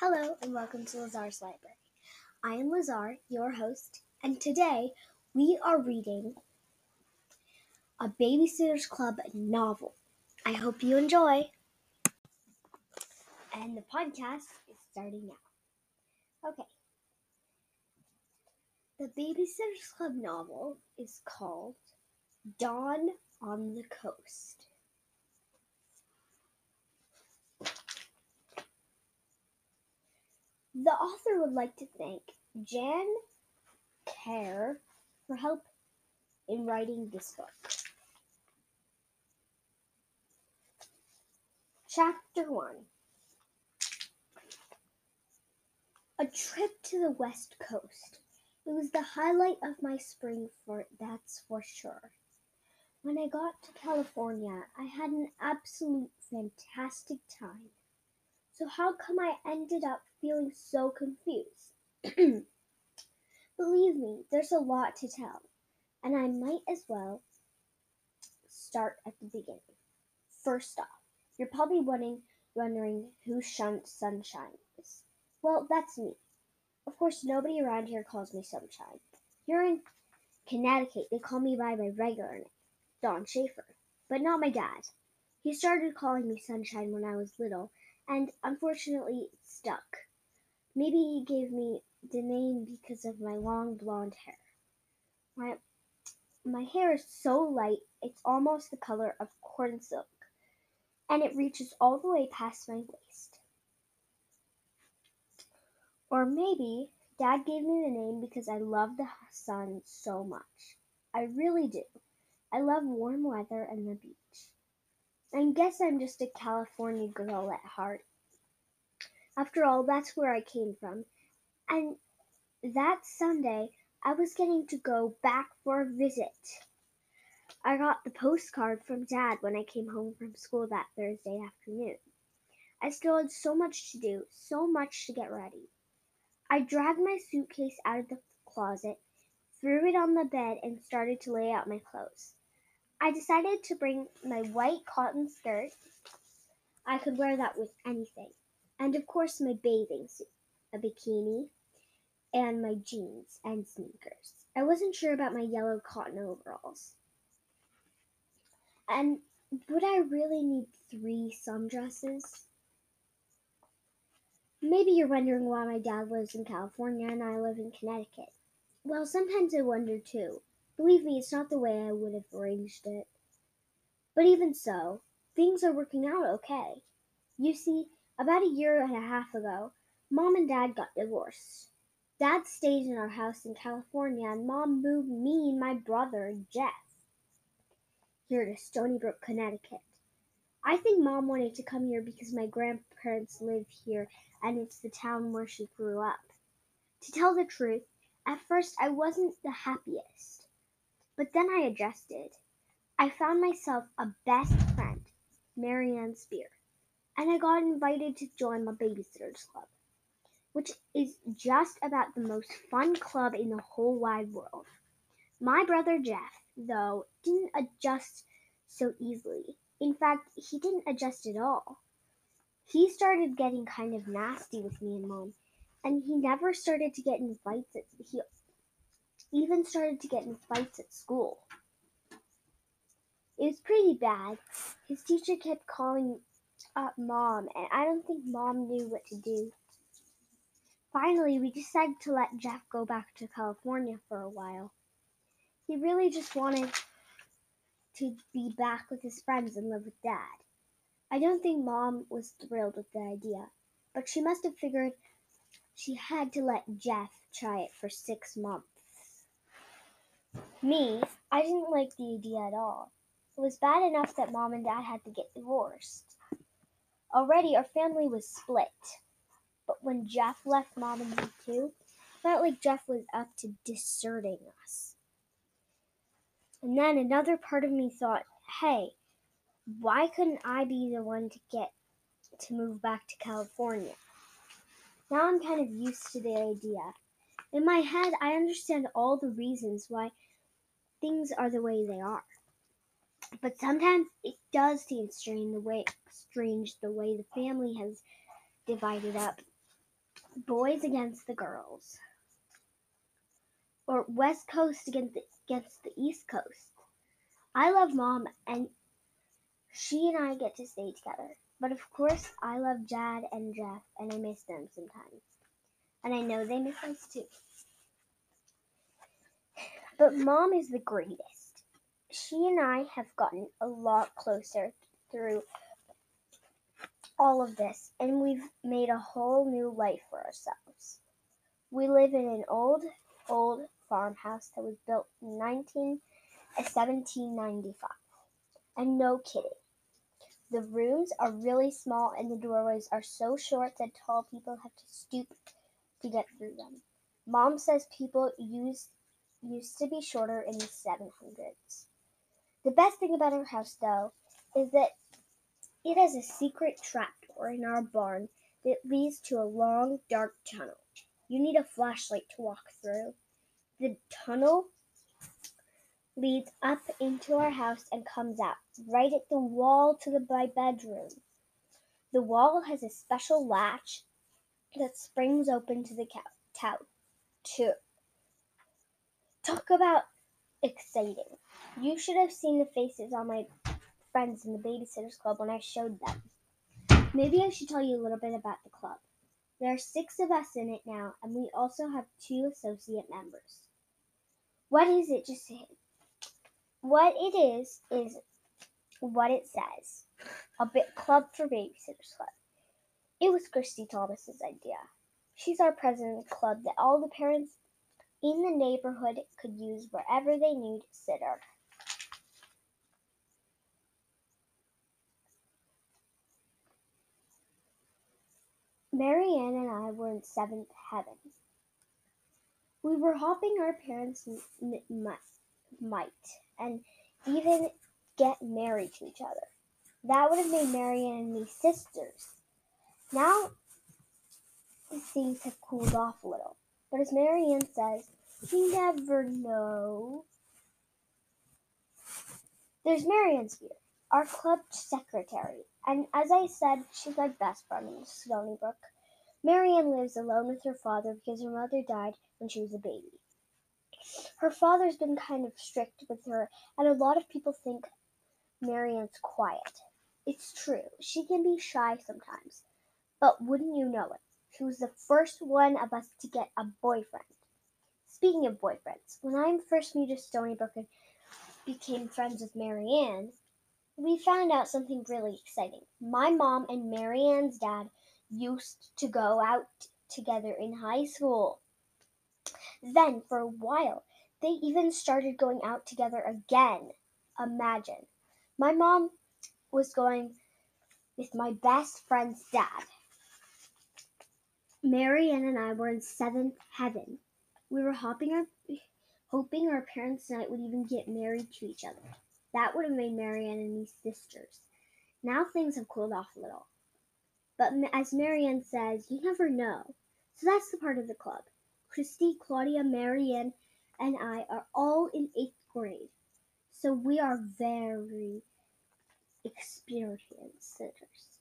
Hello and welcome to Lazar's Library. I am Lazar, your host, and today we are reading a Babysitter's Club novel. I hope you enjoy. And the podcast is starting now. Okay. The Babysitter's Club novel is called Dawn on the Coast. The author would like to thank Jan Kerr for help in writing this book. Chapter 1 A trip to the West Coast. It was the highlight of my spring, for that's for sure. When I got to California, I had an absolute fantastic time. So how come I ended up feeling so confused? Believe me, there's a lot to tell, and I might as well start at the beginning. First off, you're probably wondering, wondering who Shunt Sunshine is. Well, that's me. Of course, nobody around here calls me Sunshine. Here in Connecticut, they call me by my regular name, Dawn Schafer, but not my dad. He started calling me Sunshine when I was little, and unfortunately it stuck. Maybe he gave me the name because of my long blonde hair. My my hair is so light it's almost the color of corn silk, and it reaches all the way past my waist. Or maybe Dad gave me the name because I love the sun so much. I really do. I love warm weather and the beach. I guess I'm just a California girl at heart. After all, that's where I came from. And that Sunday, I was getting to go back for a visit. I got the postcard from Dad when I came home from school that Thursday afternoon. I still had so much to do, so much to get ready. I dragged my suitcase out of the closet, threw it on the bed, and started to lay out my clothes. I decided to bring my white cotton skirt. I could wear that with anything. And of course, my bathing suit, a bikini, and my jeans and sneakers. I wasn't sure about my yellow cotton overalls. And would I really need three sundresses? Maybe you're wondering why my dad lives in California and I live in Connecticut. Well, sometimes I wonder too. Believe me, it's not the way I would have arranged it. But even so, things are working out okay. You see, about a year and a half ago, Mom and Dad got divorced. Dad stayed in our house in California, and Mom moved me and my brother, Jeff, here to Stoneybrook, Connecticut. I think Mom wanted to come here because my grandparents live here and it's the town where she grew up. To tell the truth, at first I wasn't the happiest. But then I adjusted. I found myself a best friend, Mary Anne Spier, and I got invited to join my babysitters club, which is just about the most fun club in the whole wide world. My brother Jeff, though, didn't adjust so easily. In fact, he didn't adjust at all. He started getting kind of nasty with me and mom, and he never started to get in fights at he even started to get in fights at school. It was pretty bad. His teacher kept calling mom, and I don't think mom knew what to do. Finally, we decided to let Jeff go back to California for a while. He really just wanted to be back with his friends and live with dad. I don't think mom was thrilled with the idea, but she must have figured she had to let Jeff try it for six months. Me, I didn't like the idea at all. It was bad enough that mom and dad had to get divorced. Already our family was split. But when Jeff left mom and me too, it felt like Jeff was up to deserting us. And then another part of me thought, hey, why couldn't I be the one to get to move back to California? Now I'm kind of used to the idea. In my head, I understand all the reasons why things are the way they are. But sometimes it does seem strange the way strange the way the family has divided up. boys against the girls, or West Coast against the, against the East Coast. I love mom, and she and I get to stay together. But of course, I love Jad and Jeff, and I miss them sometimes. And I know they miss us too. But mom is the greatest. She and I have gotten a lot closer through all of this, and we've made a whole new life for ourselves. We live in an old, old farmhouse that was built in 19, uh, 1795. And no kidding. The rooms are really small and the doorways are so short that tall people have to stoop to get through them. Mom says people used used to be shorter in the 700s. The best thing about our house, though, is that it has a secret trapdoor in our barn that leads to a long, dark tunnel. You need a flashlight to walk through. The tunnel leads up into our house and comes out right at the wall to the my bedroom. The wall has a special latch that springs open to the couch. Too. Talk about exciting. You should have seen the faces on my friends in the Babysitters Club when I showed them. Maybe I should tell you a little bit about the club. There are six of us in it now, and we also have two associate members. What is it? Just what it is is what it says. A bit club for babysitters club. It was Kristy Thomas's idea. She's our president of the club that all the parents in the neighborhood could use wherever they need sitter. Mary Anne and I were in seventh heaven. We were hoping our parents m- might and even get married to each other. That would have made Mary Anne and me sisters. Now things have cooled off a little. But as Mary Anne says, you never know. There's Mary Anne Spier, our club secretary, and as I said, she's my best friend in Stony Brook. Mary Anne lives alone with her father because her mother died when she was a baby. Her father's been kind of strict with her, and a lot of people think Mary Anne's quiet. It's true, she can be shy sometimes, but wouldn't you know it? She was the first one of us to get a boyfriend. Speaking of boyfriends, when I first moved to Stoneybrook and became friends with Mary Anne, we found out something really exciting. My mom and Mary Anne's dad used to go out together in high school. Then, for a while, they even started going out together again. Imagine. My mom was going with my best friend's dad. Mary Anne and I were in seventh heaven. We were hoping our, hoping our parents tonight would even get married to each other. That would have made Mary Anne and me sisters. Now things have cooled off a little. But as Mary Anne says, you never know. So that's the part of the club. Kristy, Claudia, Mary Anne, and I are all in eighth grade. So we are very experienced sitters.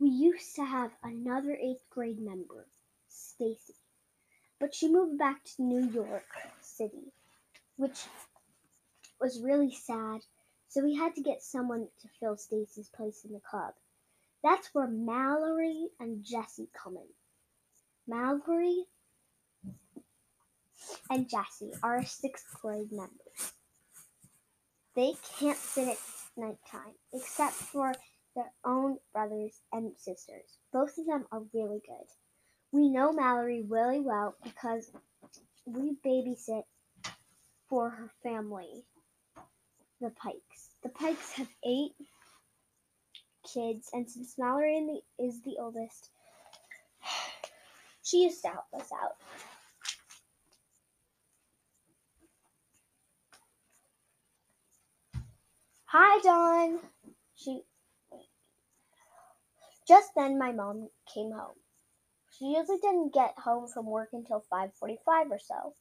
We used to have another eighth grade member, Stacey, but she moved back to New York City, which was really sad. So we had to get someone to fill Stacey's place in the club. That's where Mallory and Jessi come in. Mallory and Jessi are sixth grade members. They can't sit at nighttime except for their own brothers and sisters. Both of them are really good. We know Mallory really well because we babysit for her family, the Pikes. The Pikes have eight kids, and since Mallory is the oldest, she used to help us out. Hi, Dawn. She. Just then, my mom came home. She usually didn't get home from work until 5:45 or so.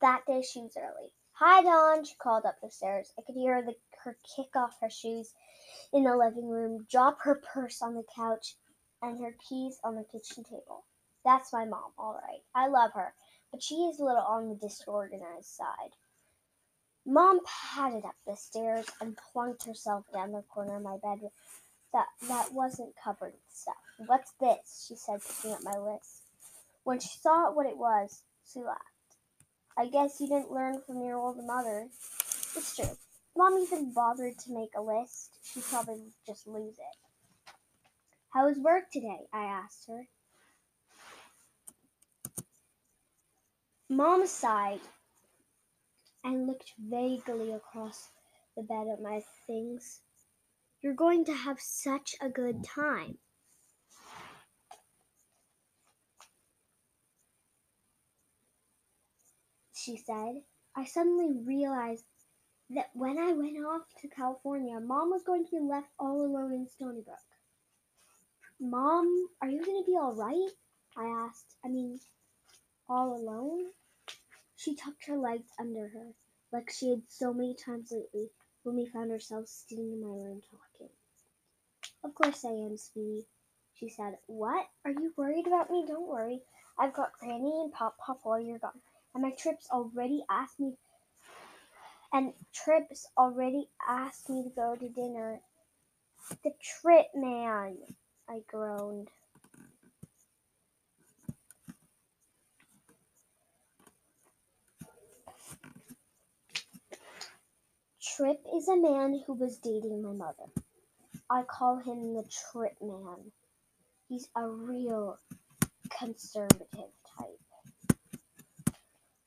That day, she was early. Hi, Dawn. She called up the stairs. I could hear the, her kick off her shoes in the living room, drop her purse on the couch, and her keys on the kitchen table. That's my mom, all right. I love her, but she is a little on the disorganized side. Mom padded up the stairs and plunked herself down the corner of my bed that, that wasn't covered with stuff. What's this? she said, picking up my list. When she saw what it was, she laughed. I guess you didn't learn from your old mother. It's true. Mom even bothered to make a list. She'd probably just lose it. How was work today? I asked her. Mom sighed and looked vaguely across the bed at my things. You're going to have such a good time. She said. I suddenly realized that when I went off to California, Mom was going to be left all alone in Stoneybrook. Mom, are you going to be all right? I asked. I mean, all alone? She tucked her legs under her, like she had so many times lately when we found ourselves sitting in my room talking. Of course I am, sweetie, she said. What? Are you worried about me? Don't worry. I've got Granny and Pop Pop while you're gone. And my trips already asked me and Trips already asked me to go to dinner. The trip man, I groaned. Trip is a man who was dating my mother. I call him the Trip man. He's a real conservative type.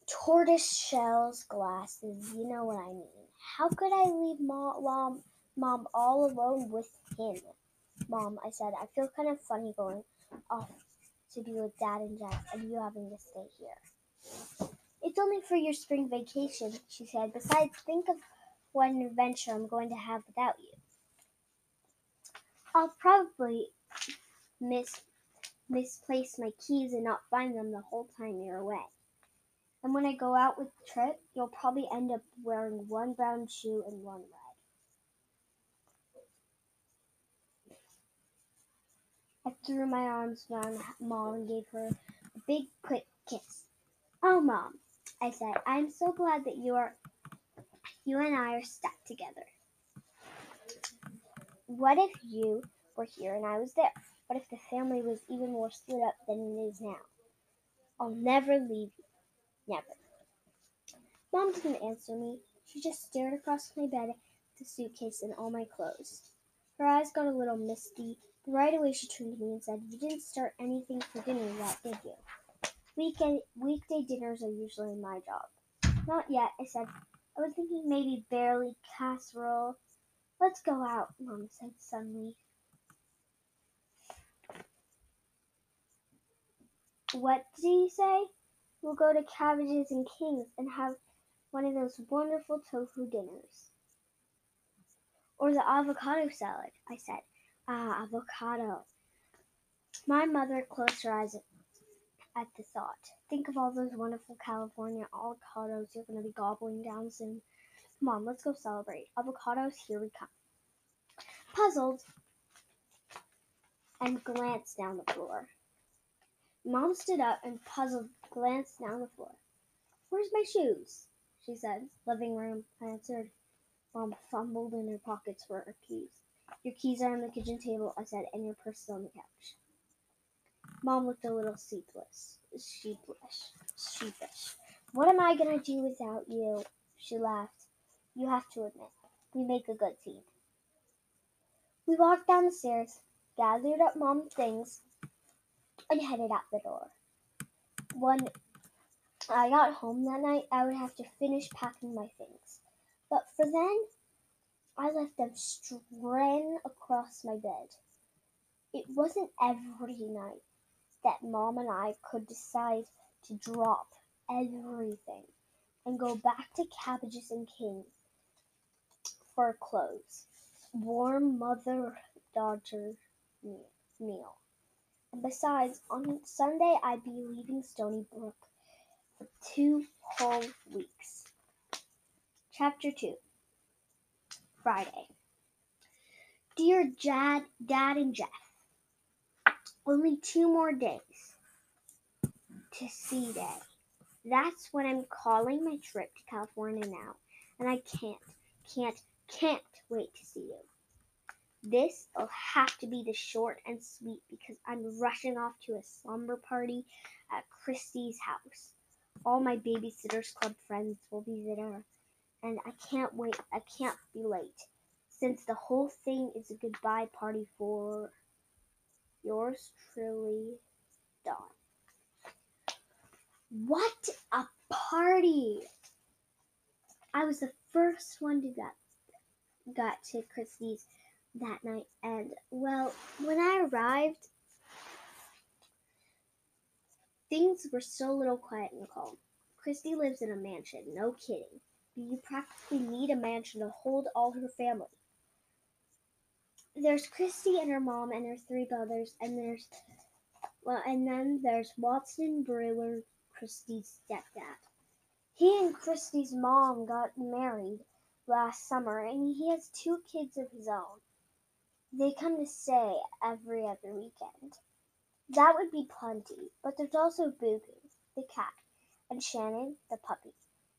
Tortoise shells glasses, you know what I mean. How could I leave mom, mom, mom all alone with him? Mom, I said, I feel kind of funny going off to be with Dad and Jack and you having to stay here. It's only for your spring vacation, she said. Besides, think of what an adventure I'm going to have without you. I'll probably mis- misplace my keys and not find them the whole time you're away. And when I go out with the Trip, you'll probably end up wearing one brown shoe and one red. I threw my arms around Mom and gave her a big, quick kiss. Oh, Mom, I said, I'm so glad that you are you and I are stuck together. What if you were here and I was there? What if the family was even more split up than it is now? I'll never leave you. Never. Mom didn't answer me. She just stared across my bed at the suitcase and all my clothes. Her eyes got a little misty, but right away she turned to me and said, You didn't start anything for dinner yet, did you? Weekend, weekday dinners are usually my job. Not yet, I said. I was thinking maybe barley casserole. Let's go out, Mom said suddenly. What do you say? We'll go to Cabbages and Kings and have one of those wonderful tofu dinners. Or the avocado salad, I said. Ah, avocado. My mother closed her eyes at the thought. Think of all those wonderful California avocados you're going to be gobbling down soon. Come on, let's go celebrate. Avocados, here we come. Puzzled and glanced down the floor. Mom stood up and puzzled glanced down the floor. Where's my shoes? she said. Living room, I answered. Mom fumbled in her pockets for her keys. Your keys are on the kitchen table, I said, and your purse is on the couch. Mom looked a little sheepless, sheepish, sheepish. What am I gonna do without you? She laughed. You have to admit, we make a good team. We walked down the stairs, gathered up Mom's things, and headed out the door. When I got home that night, I would have to finish packing my things. But for then, I left them strewn across my bed. It wasn't every night that Mom and I could decide to drop everything and go back to Cabbages and kings for clothes. Warm mother daughter meal. And besides, on Sunday I'd be leaving Stoneybrook for two whole weeks. Chapter 2 Friday. Dear Dad, Dad and Jeff, only two more days. to see day. That's when I'm calling my trip to California now, and I can't, can't, can't wait to see you. This will have to be the short and sweet because I'm rushing off to a slumber party at Kristy's house. All my Babysitters Club friends will be there, and I can't wait. I can't be late, since the whole thing is a goodbye party for Dawn. What a party! I was the first one to get got to Kristy's that night, and well, when I arrived, things were a little quiet and calm. Kristy lives in a mansion, no kidding. You practically need a mansion to hold all her family. There's Kristy and her mom and her three brothers, and there's well, and then there's Watson Brewer, Kristy's stepdad. He and Kristy's mom got married last summer, and he has two kids of his own. They come to stay every other weekend. That would be plenty, but there's also Boo-Boo, the cat, and Shannon, the puppy.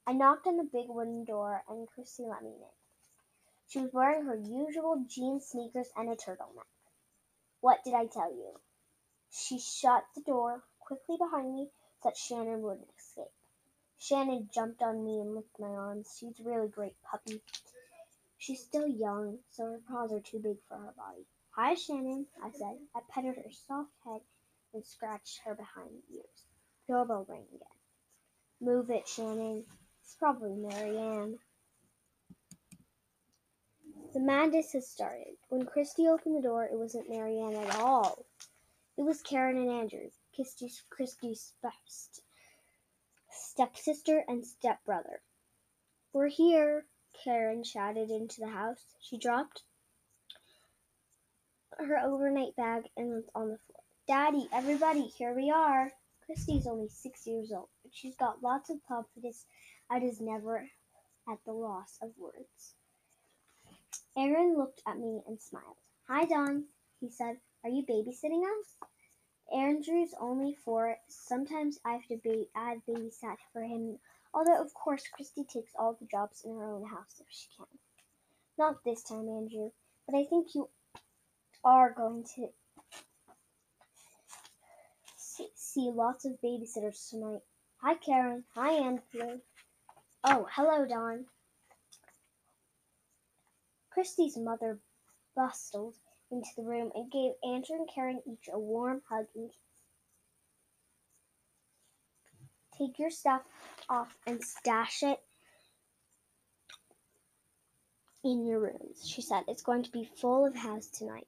I knocked on the big wooden door, and Kristy let me in. She was wearing her usual jean sneakers and a turtleneck. What did I tell you? She shut the door quickly behind me so that Shannon wouldn't escape. Shannon jumped on me and licked my arms. She's a really great puppy. She's still young, so her paws are too big for her body. Hi, Shannon, I said. I petted her soft head and scratched her behind the ears. Doorbell rang again. Move it, Shannon. It's probably Mary Anne. The madness had started. When Kristy opened the door, it wasn't Mary Anne at all. It was Karen and Andrew, Kristy's, Kristy's best stepsister and stepbrother. We're here, Karen shouted into the house. She dropped her overnight bag and was on the floor. Daddy, everybody, here we are. Kristy's only six years old, but she's got lots of confidence and is never at the loss of words. Aaron looked at me and smiled. Hi, Dawn, he said. Are you babysitting us? Andrew's only four. Sometimes I have to be babysat for him. Although of course Kristy takes all the jobs in her own house if she can. Not this time, Andrew. But I think you are going to see, lots of babysitters tonight. Hi, Karen. Hi, Andrew. Oh, hello, Dawn. Kristy's mother bustled into the room and gave Andrew and Karen each a warm hug and kiss. Take your stuff off and stash it in your rooms, she said. It's going to be full of house tonight.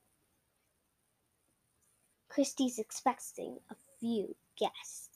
Kristy's expecting a few guests.